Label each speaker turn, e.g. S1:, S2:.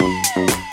S1: Música